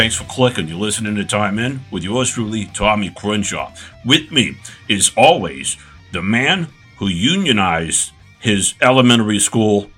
Thanks for clicking. You're listening to Time In with yours truly, Tommy Crenshaw. With me is always the man who unionized his elementary school,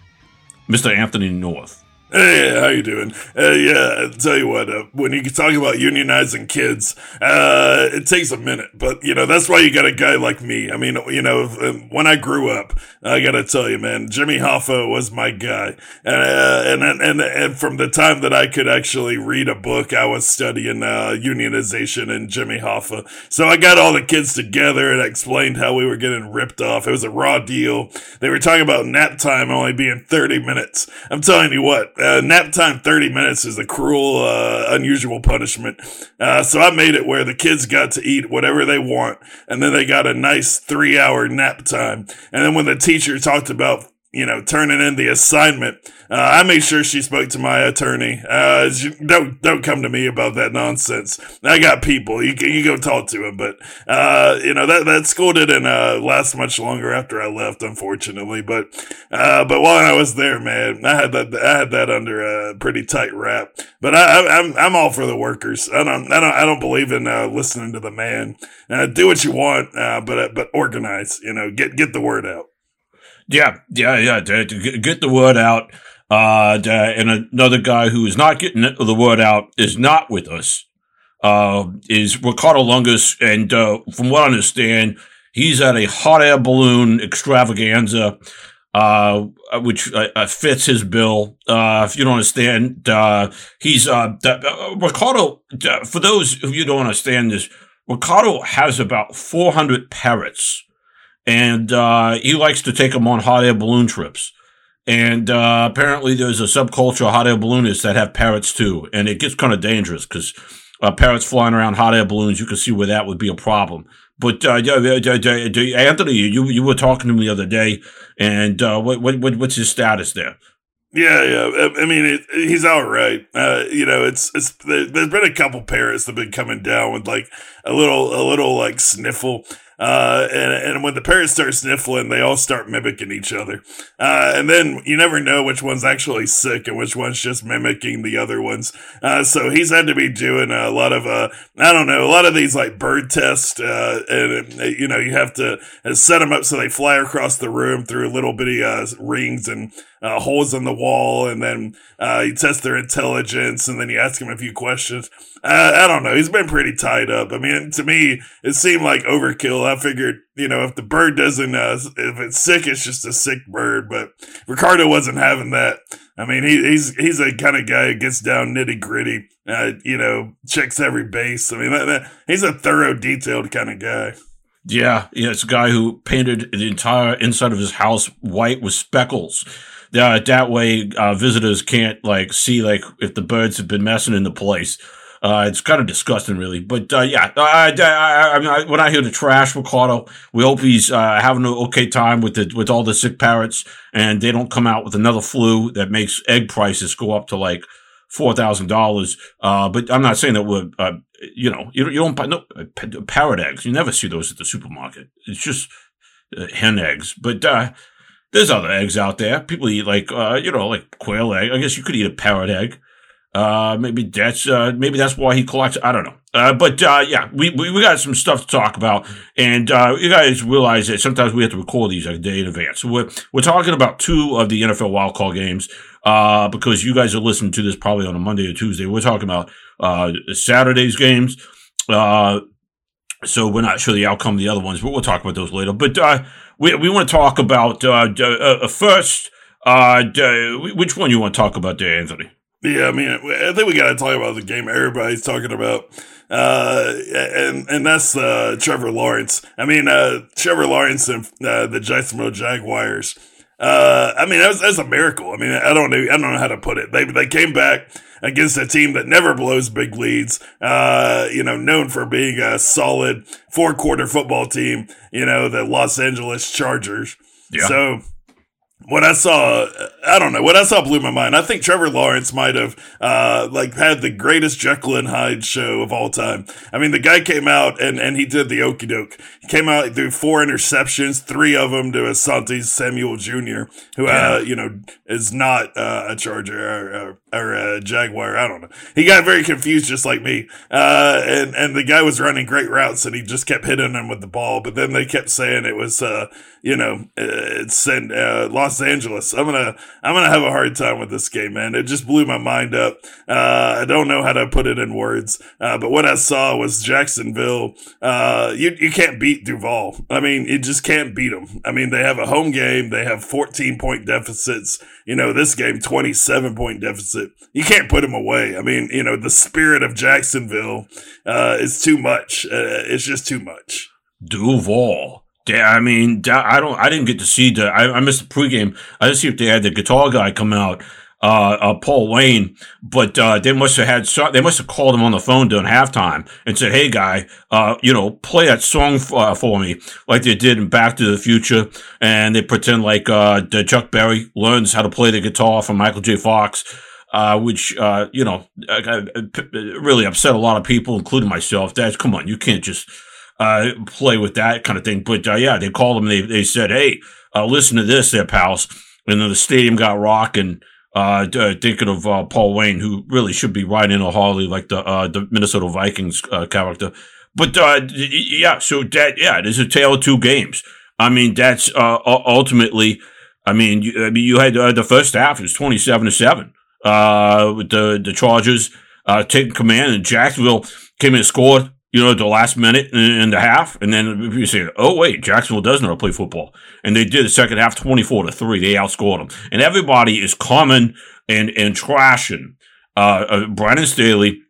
Mr. Anthony North. Hey, how you doing? Uh, yeah, I'll tell you what, uh, when you talk about unionizing kids, uh, it takes a minute, but you know, that's why you got a guy like me. I mean, you know, um, when I grew up, I gotta tell you, man, Jimmy Hoffa was my guy. Uh, and, and, and from the time that I could actually read a book, I was studying, uh, unionization and Jimmy Hoffa. So I got all the kids together and I explained how we were getting ripped off. It was a raw deal. They were talking about nap time only being 30 minutes. I'm telling you what, uh, nap time 30 minutes is a cruel, uh, unusual punishment. Uh, so I made it where the kids got to eat whatever they want, and then they got a nice three hour nap time. And then when the teacher talked about you know, turning in the assignment. Uh, I made sure she spoke to my attorney. Uh, don't, don't come to me about that nonsense. I got people. You you go talk to him. But, uh, you know, that, that school didn't, uh, last much longer after I left, unfortunately. But, uh, but while I was there, man, I had that, I had that under a pretty tight wrap. But I, I am I'm, I'm all for the workers. I don't, I don't, I don't believe in, uh, listening to the man. do what you want, but, but organize, you know, get, get the word out. Yeah, yeah, yeah. Get the word out. Uh, and another guy who is not getting the word out is not with us. Uh, is Ricardo Lungus, and uh, from what I understand, he's at a hot air balloon extravaganza, uh, which uh, uh, fits his bill. If you don't understand, he's Ricardo. for those of you who don't understand this, Ricardo has about 400 parrots and uh, he likes to take them on hot air balloon trips. And uh, apparently, there's a subculture of hot air balloonists that have parrots too, and it gets kind of dangerous because uh, parrots flying around hot air balloons. You can see where that would be a problem. But uh, Anthony, you you were talking to me the other day, and uh, what, what what's his status there? Yeah, yeah. I mean, it, he's all right. Uh, you know, it's it's there, has been a couple parrots that have been coming down with like a little a little like sniffle. Uh, and, and when the parrots start sniffling, they all start mimicking each other. Uh, and then you never know which one's actually sick and which one's just mimicking the other ones. Uh, so he's had to be doing a lot of, uh, I don't know, a lot of these like bird tests. Uh, and, uh, you know, you have to set them up so they fly across the room through little bitty, rings and, holes in the wall. And then, you test their intelligence and then you ask them a few questions. I don't know. He's been pretty tied up. I mean, to me, it seemed like overkill. I figured, you know, if the bird doesn't, uh, if it's sick, it's just a sick bird. But Ricardo wasn't having that. I mean, he, he's he's a kind of guy who gets down nitty gritty. Uh, you know, checks every base. I mean, that, that, he's a thorough, detailed kind of guy. Yeah, yeah, it's a guy who painted the entire inside of his house white with speckles. Uh, that way, uh, visitors can't like see like if the birds have been messing in the place. Uh, it's kind of disgusting, really. But uh, yeah, I, I, I, when I hear the trash Ricardo, we hope he's uh, having an okay time with the with all the sick parrots, and they don't come out with another flu that makes egg prices go up to like four thousand dollars. Uh, but I'm not saying that we're, uh, you know, you, you don't buy no parrot eggs. You never see those at the supermarket. It's just uh, hen eggs. But uh, there's other eggs out there. People eat like, uh, you know, like quail egg. I guess you could eat a parrot egg. Uh, maybe that's uh, maybe that's why he collects. I don't know. Uh, but uh, yeah, we, we, we got some stuff to talk about, and uh, you guys realize that sometimes we have to record these a day in advance. We're we're talking about two of the NFL wildcard games uh, because you guys are listening to this probably on a Monday or Tuesday. We're talking about uh, Saturday's games. Uh, so we're not sure the outcome of the other ones, but we'll talk about those later. But uh, we we want to talk about uh, uh, first. Uh, which one you want to talk about there, Anthony? Yeah, I mean, I think we got to talk about the game everybody's talking about, uh, and and that's uh, Trevor Lawrence. I mean, uh, Trevor Lawrence and uh, the Jacksonville Jaguars. Uh, I mean, that's, that's a miracle. I mean, I don't know, I don't know how to put it. They they came back against a team that never blows big leads. Uh, you know, known for being a solid four quarter football team. You know, the Los Angeles Chargers. Yeah. So what I saw, I don't know, what I saw blew my mind. I think Trevor Lawrence might have, uh, like had the greatest Jekyll and Hyde show of all time. I mean, the guy came out and, and he did the okey doke. He came out through four interceptions, three of them to Asante Samuel Jr., who, uh, yeah. uh, you know, is not, uh, a Charger. Or a Jaguar. I don't know. He got very confused, just like me. Uh, and and the guy was running great routes, and he just kept hitting him with the ball. But then they kept saying it was, uh, you know, it's in uh, Los Angeles. I'm gonna I'm gonna have a hard time with this game, man. It just blew my mind up. Uh, I don't know how to put it in words, uh, but what I saw was Jacksonville. Uh, you you can't beat Duval. I mean, you just can't beat them. I mean, they have a home game. They have 14 point deficits. You know, this game 27 point deficit. You can't put him away. I mean, you know, the spirit of Jacksonville uh, is too much. Uh, it's just too much. Duval. I mean, I don't. I didn't get to see the. I, I missed the pregame. I didn't see if they had the guitar guy come out, uh, uh Paul Wayne. But uh, they must have had. They must have called him on the phone during halftime and said, "Hey, guy, uh, you know, play that song f- uh, for me, like they did in Back to the Future." And they pretend like uh, Chuck Berry learns how to play the guitar from Michael J. Fox. Uh, which, uh, you know, really upset a lot of people, including myself. That's, come on, you can't just, uh, play with that kind of thing. But uh, yeah, they called them. They they said, "Hey, uh, listen to this, there, pals." And then the stadium got rocking. Uh, uh, thinking of Paul Wayne, who really should be riding a Harley like the uh, the Minnesota Vikings character. But uh, yeah, so that yeah, is a tale of two games. I mean, that's uh, ultimately. I mean, you, I mean, you had the first half it was twenty seven to seven uh, with the the Chargers uh, taking command, and Jacksonville came in and scored you know, the last minute and a half. And then you say, oh, wait, Jacksonville does know how to play football. And they did the second half 24 to 3. They outscored them. And everybody is coming and, and trashing uh, uh, Brandon Staley,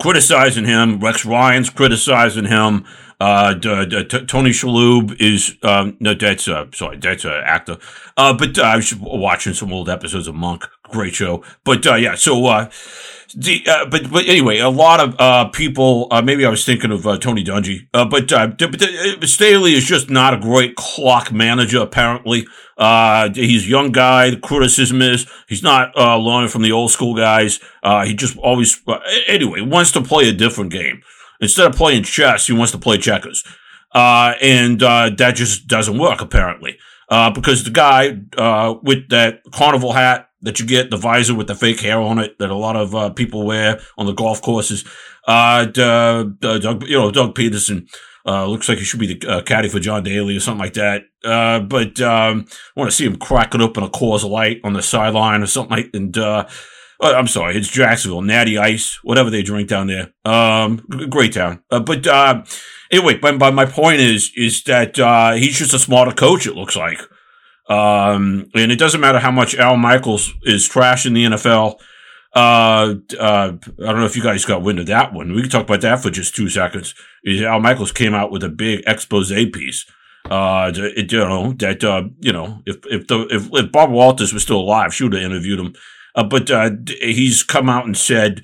criticizing him. Rex Ryan's criticizing him. Uh, d- d- t- Tony Shalhoub is, um, no, that's, uh, sorry, that's an actor. Uh, but uh, I was watching some old episodes of Monk. Great show. But, uh, yeah, so, uh, the, uh, but but anyway, a lot of uh, people. Uh, maybe I was thinking of uh, Tony Dungy, uh, but uh, but Staley is just not a great clock manager. Apparently, he's a young guy. The criticism is he's not learning from the old school guys. he just always anyway wants to play a different game instead of playing chess. He wants to play checkers, and that just doesn't work apparently. because the guy with that carnival hat that you get, the visor with the fake hair on it that a lot of uh, people wear on the golf courses. Uh, Doug, you know, Doug Pederson. uh, looks like he should be the uh, caddy for John Daly or something like that. Uh, but, um, I want to see him crack it open a Coors Light on the sideline or something like, and, uh, uh, I'm sorry, it's Jacksonville, Natty Ice, whatever they drink down there. Um, great town. Uh, but, uh, anyway, but, but my point is, is that, uh, he's just a smarter coach, it looks like. Um, and it doesn't matter how much Al Michaels is trash in the NFL. Uh, uh, I don't know if you guys got wind of that one. We can talk about that for just two seconds. Al Michaels came out with a big expose piece. Uh, it, you know, that, uh, you know, if, if the, if, if Bob Walters was still alive, she would have interviewed him. Uh, but, uh, he's come out and said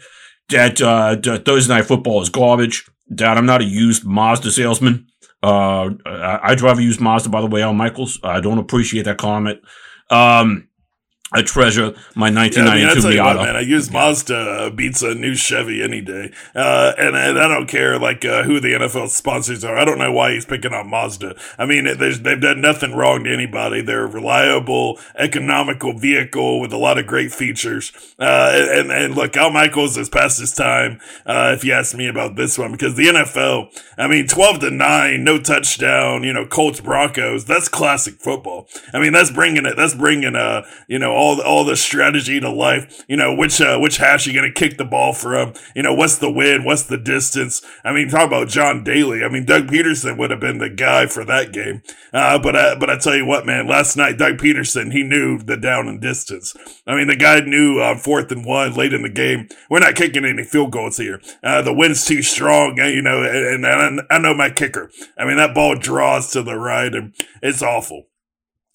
that, uh, Thursday night football is garbage, that I'm not a used Mazda salesman. Uh, I, drive a used Mazda, by the way, Al Michaels. I don't appreciate that comment. Um, I treasure my 1992 yeah, I mean, Miata. man, I use Mazda uh, beats a new Chevy any day, uh, and, and I don't care like uh, who the NFL sponsors are. I don't know why he's picking on Mazda. I mean, they've done nothing wrong to anybody. They're a reliable, economical vehicle with a lot of great features. Uh, and, and look, Al Michaels has passed his time. Uh, if you ask me about this one, because the NFL, I mean, 12 to nine, no touchdown, you know, Colts Broncos. That's classic football. I mean, that's bringing it. That's bringing uh, you know all the, all the strategy to life. You know, which, uh, which hash you to kick the ball from? You know, what's the win? What's the distance? I mean, talk about John Daly. I mean, Doug Pederson would have been the guy for that game. Uh, but, I, but I tell you what, man, last night, Doug Pederson he knew the down and distance. I mean, the guy knew on uh, fourth and one late in the game, we're not kicking any field goals here. Uh, the wind's too strong, uh, you know, and, and I know my kicker. I mean, that ball draws to the right and it's awful.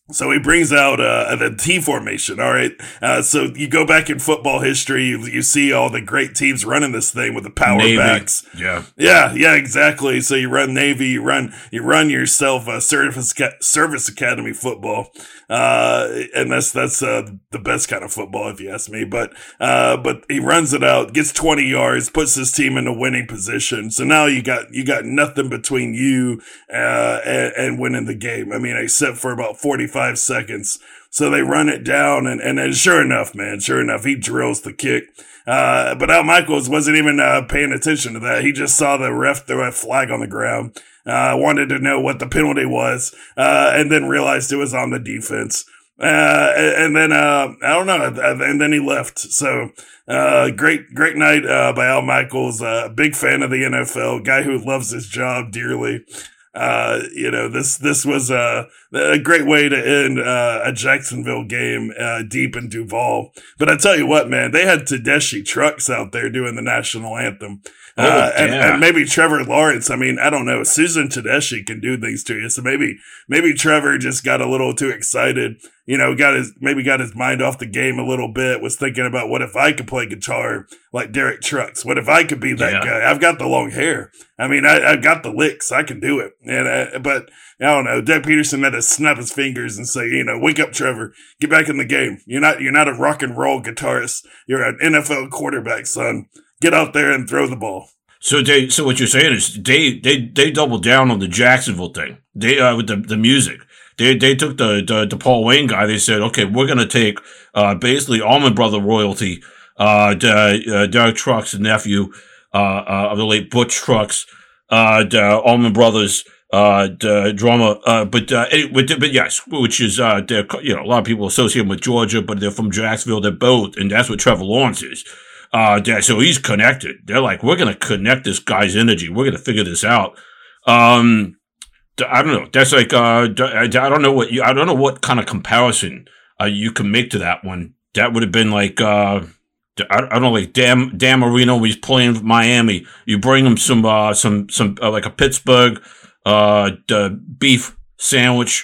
So he brings out uh, the T formation. All right. Uh, so you go back in football history, you, you, see all the great teams running this thing with the power Navy. backs. Yeah. Yeah. Yeah. Exactly. So you run Navy, you run, you run yourself a service, service academy football. Uh, and that's, that's, uh, the best kind of football, if you ask me. But, uh, but he runs it out, gets 20 yards, puts his team in a winning position. So now you got, you got nothing between you, uh, and, and winning the game. I mean, except for about 45 five seconds. So they run it down, and, and, and sure enough, man, sure enough, he drills the kick. Uh, but Al Michaels wasn't even uh, paying attention to that. He just saw the ref throw a flag on the ground, uh, wanted to know what the penalty was, uh, and then realized it was on the defense. Uh, and then, uh, I don't know. And then he left. So, great, great night, by Al Michaels. Big fan of the NFL, guy who loves his job dearly. Uh, you know, this, this was a, a great way to end, uh, a Jacksonville game, uh, deep in Duval. But I tell you what, man, they had Tedeschi trucks out there doing the national anthem. Oh, uh, and, and, maybe Trevor Lawrence. I mean, I don't know. Susan Tedeschi can do things to you. So maybe, maybe Trevor just got a little too excited. You know, got his, maybe got his mind off the game a little bit, was thinking about what if I could play guitar like Derek Trucks? What if I could be that yeah. guy? I've got the long hair. I mean, I, have got the licks. I can do it. And, uh, but I don't know. Doug Pederson had to snap his fingers and say, you know, wake up, Trevor. Get back in the game. You're not, you're not a rock and roll guitarist. You're an NFL quarterback, son get out there and throw the ball. So they, so what you're saying is they, they, they doubled down on the Jacksonville thing. They, uh, with the, the music. They, they took the, the, the Paul Wayne guy. They said, okay, we're going to take, uh, basically Allman Brother royalty, uh, uh, Derek Trucks' nephew, uh, uh, of the late Butch Trucks, uh, the Allman Brothers, uh, the drama, uh, but, uh, but, but yes, which is, uh, you know, a lot of people associate them with Georgia, but they're from Jacksonville. They're both, and that's what Trevor Lawrence is. Uh, so he's connected. They're like, we're going to connect this guy's energy. We're going to figure this out. Um, I don't know. That's like, uh, I don't know what you, I don't know what kind of comparison, uh, you can make to that one. That would have been like, uh, I, don't know, like Dan, Dan Marino, he's playing Miami. You bring him some, uh, some, some, uh, like a Pittsburgh, uh, beef sandwich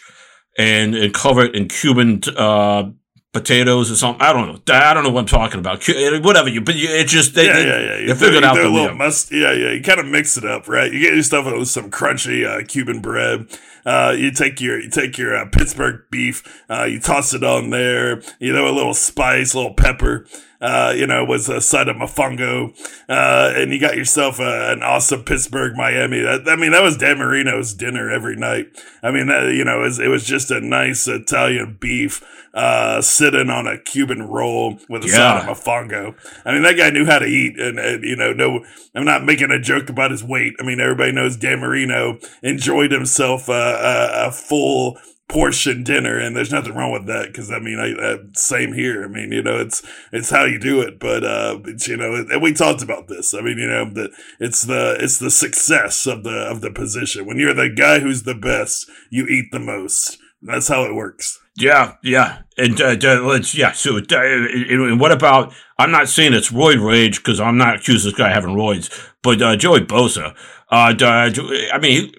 and, and cover it in Cuban, uh, potatoes or something. I don't know. I don't know what I'm talking about. Whatever you, but you, it just they, yeah, yeah, yeah. You, you figured out the little must. Yeah, yeah. You kind of mix it up, right? You get your stuff with some crunchy uh, Cuban bread. Uh, you take your you take your uh, Pittsburgh beef. Uh, you toss it on there. You know, a little spice, a little pepper uh, you know, was a side of Mofongo, Uh, and you got yourself a, an awesome Pittsburgh, Miami. That, I mean, that was Dan Marino's dinner every night. I mean, that, you know, it was, it was just a nice Italian beef, uh, sitting on a Cuban roll with a yeah. side of Mofongo. I mean, that guy knew how to eat and, and, you know, no, I'm not making a joke about his weight. I mean, everybody knows Dan Marino enjoyed himself, uh, a, a full, portion dinner, and there's nothing wrong with that because I mean, I, I, same here. I mean, you know, it's it's how you do it, but uh, it's, you know, and we talked about this. I mean, you know, that it's the it's the success of the of the position. When you're the guy who's the best, you eat the most. That's how it works. Yeah, yeah, and uh, let's yeah. So, uh, and what about? I'm not saying it's roid rage because I'm not accusing this guy having roids, but uh, Joey Bosa. Uh, I mean,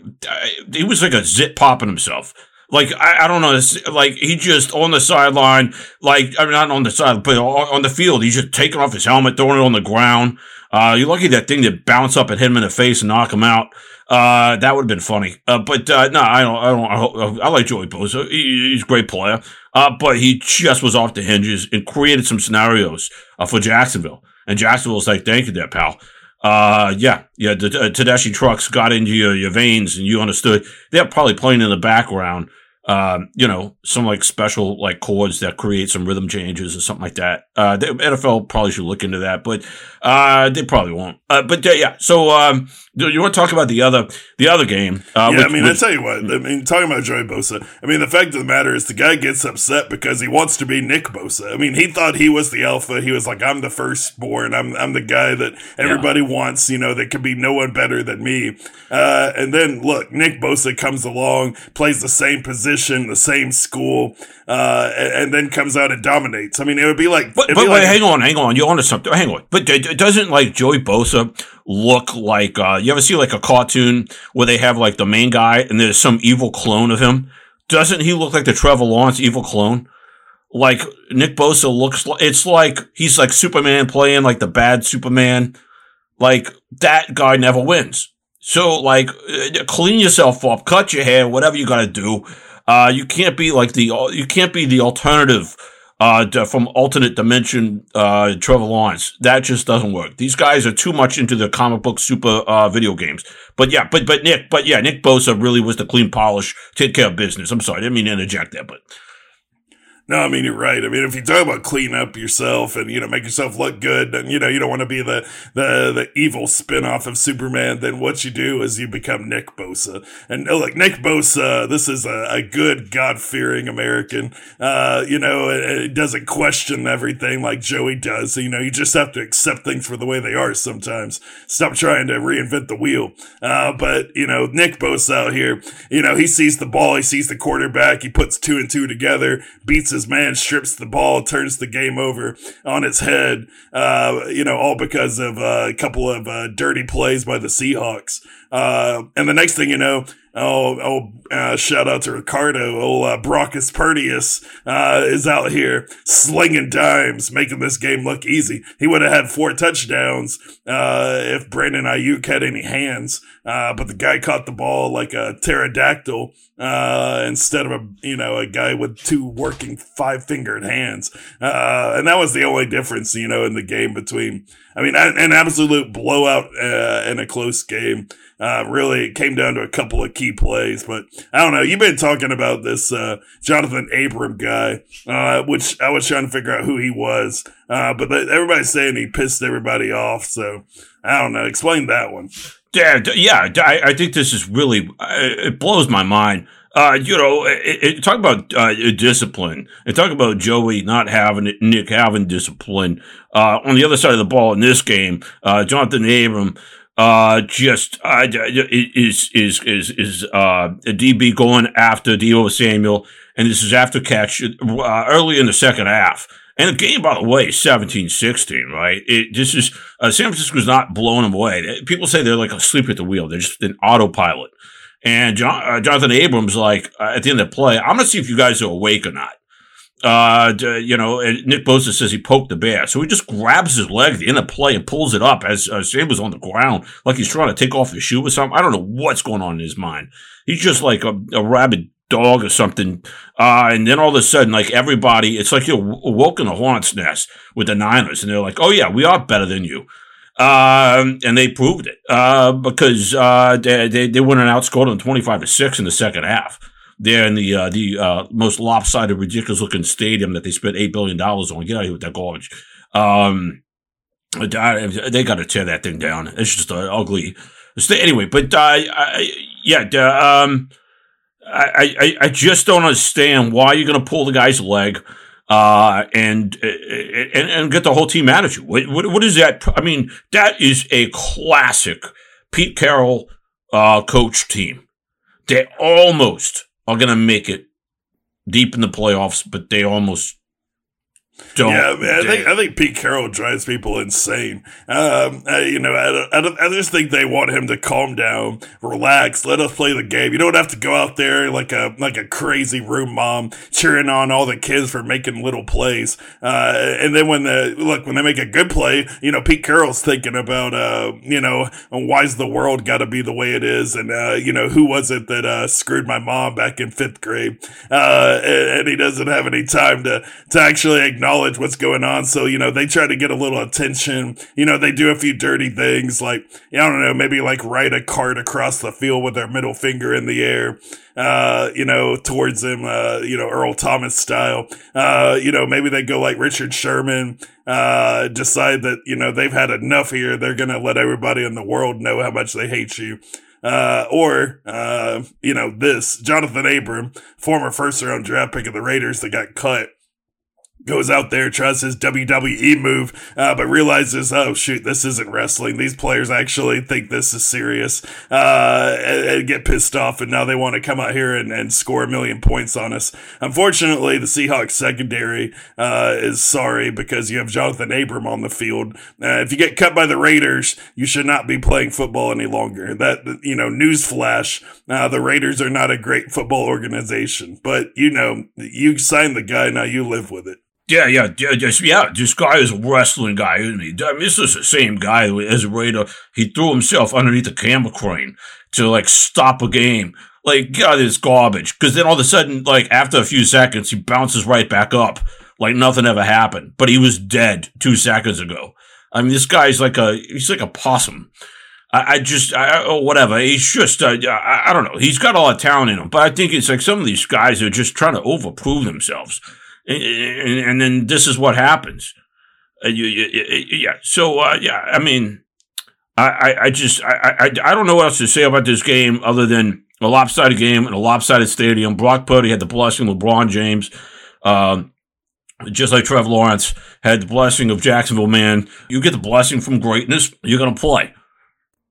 he, he was like a zit popping himself. Like I, I don't know, like he just on the sideline, like I mean not on the side, but on the field, he's just taking off his helmet, throwing it on the ground. Uh, you're lucky that thing did bounce up and hit him in the face and knock him out. Uh, that would have been funny. Uh, but uh, no, I don't. I don't. I, I like Joey Bosa. He, he's a great player. Uh, but he just was off the hinges and created some scenarios uh, for Jacksonville. And Jacksonville was like, "Thank you, there, pal." Uh, yeah, yeah, the uh, trucks got into your, your veins and you understood. They're probably playing in the background, um, you know, some like special like chords that create some rhythm changes or something like that. Uh, the NFL probably should look into that, but, uh, they probably won't. Uh, but uh, yeah, so, um, you want to talk about the other, the other game? Uh, yeah, with, I mean, with, I tell you what, I mean, talking about Joey Bosa, I mean, the fact of the matter is the guy gets upset because he wants to be Nick Bosa. I mean, he thought he was the alpha. He was like, I'm the firstborn. I'm, I'm the guy that everybody yeah. wants, you know, that could be no one better than me. Uh, and then look, Nick Bosa comes along, plays the same position, the same school, uh, and, and, then comes out and dominates. I mean, it would be like, but, but wait, like, hang on, hang on. You're onto something. Hang on. But doesn't like Joey Bosa look like, uh, you ever see like a cartoon where they have like the main guy and there's some evil clone of him? Doesn't he look like the Trevor Lawrence evil clone? Like Nick Bosa looks, like it's like he's like Superman playing like the bad Superman. Like that guy never wins. So like, uh, clean yourself up, cut your hair, whatever you gotta do. Uh, you can't be like the, you can't be the alternative uh, from alternate dimension, uh, Trevor Lawrence. That just doesn't work. These guys are too much into the comic book super, uh, video games. But yeah, but, but Nick, but yeah, Nick Bosa really was the clean polish, take care of business. I'm sorry. I didn't mean to interject there, but. No, I mean you're right. I mean, if you talk about clean up yourself and you know make yourself look good, and you know you don't want to be the the the evil spinoff of Superman, then what you do is you become Nick Bosa. And oh, like Nick Bosa, this is a, a good God fearing American. Uh, you know, it, it, doesn't question everything like Joey does. So, you know, you just have to accept things for the way they are sometimes. Stop trying to reinvent the wheel. Uh, but you know, Nick Bosa out here, you know, he sees the ball, he sees the quarterback, he puts two and two together, beats his man strips the ball, turns the game over on its head. Uh, you know, all because of uh, a couple of uh, dirty plays by the Seahawks. Uh, and the next thing you know, Oh, oh, uh, shout out to Ricardo. Oh, uh, Brockus Perdius, uh, is out here slinging dimes, making this game look easy. He would have had four touchdowns, uh, if Brandon Aiyuk had any hands. Uh, but the guy caught the ball like a pterodactyl, uh, instead of a, you know, a guy with two working five fingered hands. Uh, and that was the only difference, you know, in the game between, I mean, an absolute blowout, in a close game. Uh, really it came down to a couple of key plays, but I don't know. You've been talking about this, uh, Jonathan Abram guy, uh, which I was trying to figure out who he was. Uh, but everybody's saying he pissed everybody off. So I don't know. Explain that one. Yeah. Yeah. I, I think this is really, it blows my mind. Uh, you know, it, it, talk about uh, discipline and talk about Joey not having it, Nick having discipline. Uh, on the other side of the ball in this game, uh, Jonathan Abram uh, just uh, is is is is uh, DB going after Deebo Samuel, and this is after catch uh, early in the second half. And the game, by the way, 17-16, right? It, this is, uh, San Francisco's not blowing them away. People say they're like asleep at the wheel. They're just in autopilot. And John, uh, Jonathan Abrams, like, uh, at the end of the play, I'm to see if you guys are awake or not uh, you know, Nick Bosa says he poked the bear. So he just grabs his leg in the play and pulls it up as uh, was on the ground, like he's trying to take off his shoe or something. I don't know what's going on in his mind. He's just like a, a rabid dog or something. Uh, and then all of a sudden, like everybody, it's like you're woke in a hornet's nest with the Niners. And they're like, oh, yeah, we are better than you. Um, and they proved it, uh, because, uh, they, they, they went and outscored them 25 to 6 in the second half there in the uh, the uh, most lopsided, ridiculous looking stadium that they spent eight billion dollars on. Get out of here with that garbage. Um, they got to tear that thing down. It's just uh, ugly. Anyway, but uh, I, yeah, um, I, I I just don't understand why you're going to pull the guy's leg. Uh, and, and, and get the whole team mad at you. What, what, what is that? I mean, that is a classic Pete Carroll, uh, coach team. They almost are going to make it deep in the playoffs, but they almost don't. Yeah, man, I think I think Pete Carroll drives people insane. Um, I, you know, I, I, I, just think they want him to calm down, relax, let us play the game. You don't have to go out there like a like a crazy room mom cheering on all the kids for making little plays. Uh, and then when the look when they make a good play, you know, Pete Carroll's thinking about uh, you know, why's the world got to be the way it is, and uh, you know, who was it that uh, screwed my mom back in fifth grade? Uh, and, and he doesn't have any time to to actually acknowledge what's going on. So, you know, they try to get a little attention. You know, they do a few dirty things like, I don't know, maybe like ride a cart across the field with their middle finger in the air, uh, you know, towards him, uh, you know, Earl Thomas style. Uh, you know, maybe they go like Richard Sherman, uh, decide that, you know, they've had enough here. They're going to let everybody in the world know how much they hate you. Uh, or, uh, you know, this Jonathan Abram, former first round draft pick of the Raiders that got cut goes out there, tries his WWE move, uh, but realizes, oh shoot, this isn't wrestling. These players actually think this is serious, uh, and, and, get pissed off, and now they want to come out here and, and, score a million points on us. Unfortunately, the Seahawks secondary uh, is sorry because you have Jonathan Abram on the field. Uh, if you get cut by the Raiders, you should not be playing football any longer. That you know, newsflash: uh, the Raiders are not a great football organization, but you know, you signed the guy, now you live with it. Yeah, yeah, yeah, just, yeah. This guy is a wrestling guy, isn't he? I mean, this is the same guy as a Raider. He threw himself underneath the camera crane to like stop a game. Like, God, it's garbage. Because then all of a sudden, like after a few seconds, he bounces right back up, like nothing ever happened. But he was dead two seconds ago. I mean, this guy's like a he's like a possum. I, I just, I, oh, whatever. He's just, uh, I, I don't know. He's got a lot of talent in him, but I think it's like some of these guys are just trying to overprove themselves and, and, then this is what happens. Uh, you, you, yeah. So uh, yeah, I mean, I, I, I just I, I I don't know what else to say about this game other than a lopsided game and a lopsided stadium. Brock Purdy had the blessing of LeBron James. Um, just like Trevor Lawrence had the blessing of Jacksonville, man, you get the blessing from greatness, you're going to play.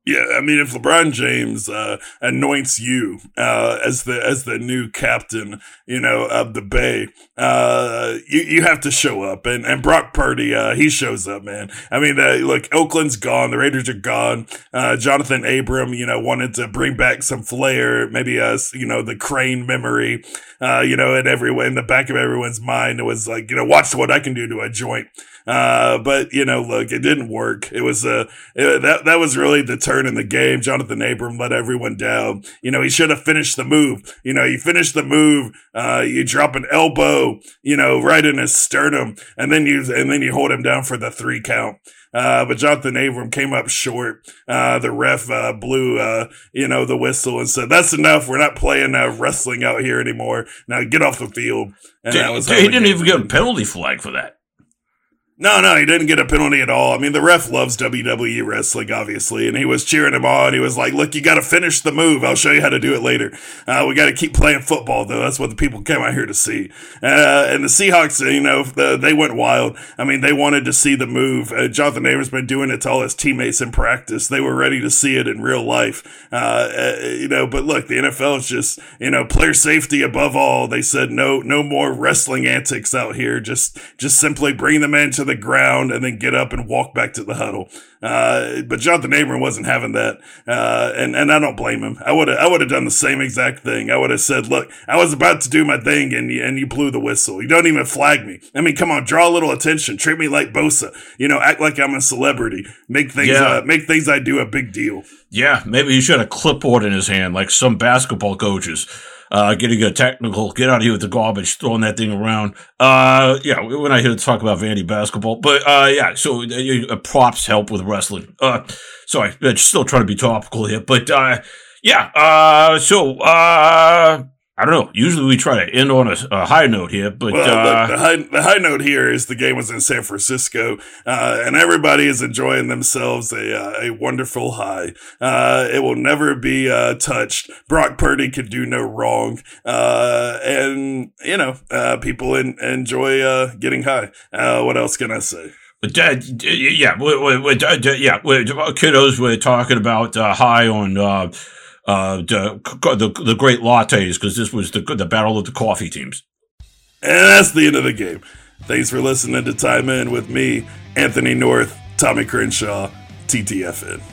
Yeah, I mean, if LeBron James uh, anoints you uh, as the as the new captain, you know, of the Bay, uh, you you have to show up. And and Brock Purdy, uh, he shows up, man. I mean, look, Oakland's gone, the Raiders are gone. Uh, Jonathan Abram, you know, wanted to bring back some flair, maybe us, you know, the crane memory, uh, you know, in everyone in the back of everyone's mind. It was like, you know, watch what I can do to a joint. Uh, but you know, look, it didn't work. It was uh, it, that that was really the turn in the game. Jonathan Abram let everyone down. You know, he should have finished the move. You know, you finish the move, uh, you drop an elbow, you know, right in his sternum, and then you and then you hold him down for the three count. Uh, but Jonathan Abram came up short. Uh, the ref, uh, blew, uh, you know, the whistle and said, that's enough. We're not playing, uh, wrestling out here anymore. Now get off the field. And that was he didn't even get a penalty flag for that. No, no, he didn't get a penalty at all. I mean, the ref loves WWE wrestling, obviously, and he was cheering him on. He was like, "Look, you got to finish the move. I'll show you how to do it later. Uh, we got to keep playing football, though. That's what the people came out here to see." Uh, and the Seahawks, you know, the, they went wild. I mean, they wanted to see the move. Uh, Jonathan Abram's been doing it to all his teammates in practice. They were ready to see it in real life, uh, uh, you know. But look, the NFL is just, you know, player safety above all. They said no, no more wrestling antics out here. Just, just simply bring them into the ground and then get up and walk back to the huddle. Uh, but Jonathan Abram wasn't having that. Uh, and, and I don't blame him. I would have, I would have done the same exact thing. I would have said, look, I was about to do my thing and you, and you blew the whistle. You don't even flag me. I mean, come on, draw a little attention. Treat me like Bosa. You know, act like I'm a celebrity. Make things, yeah. uh, make things I do a big deal. Yeah. Maybe he should have a clipboard in his hand like some basketball coaches uh, getting a technical, get out of here with the garbage, throwing that thing around. Uh, yeah, we're not here to talk about Vandy basketball, but, uh, yeah, so uh, props help with wrestling. Uh, sorry, still trying to be topical here, but, uh, yeah, uh, so, uh, I don't know. Usually we try to end on a, a high note here, but well, uh, the, the, high, the high note here is the game was in San Francisco, uh, and everybody is enjoying themselves a uh, a wonderful high. Uh, it will never be uh, touched. Brock Purdy could do no wrong, uh, and you know people in, enjoy getting high. what else can I say? But yeah, we're, we're, yeah, we're, kiddos. We're talking about high on uh, the, the, the great lattes because this was the the battle of the coffee teams. And that's the end of the game. Thanks for listening to Time In with me, Anthony North, Tommy Crenshaw, TTFN.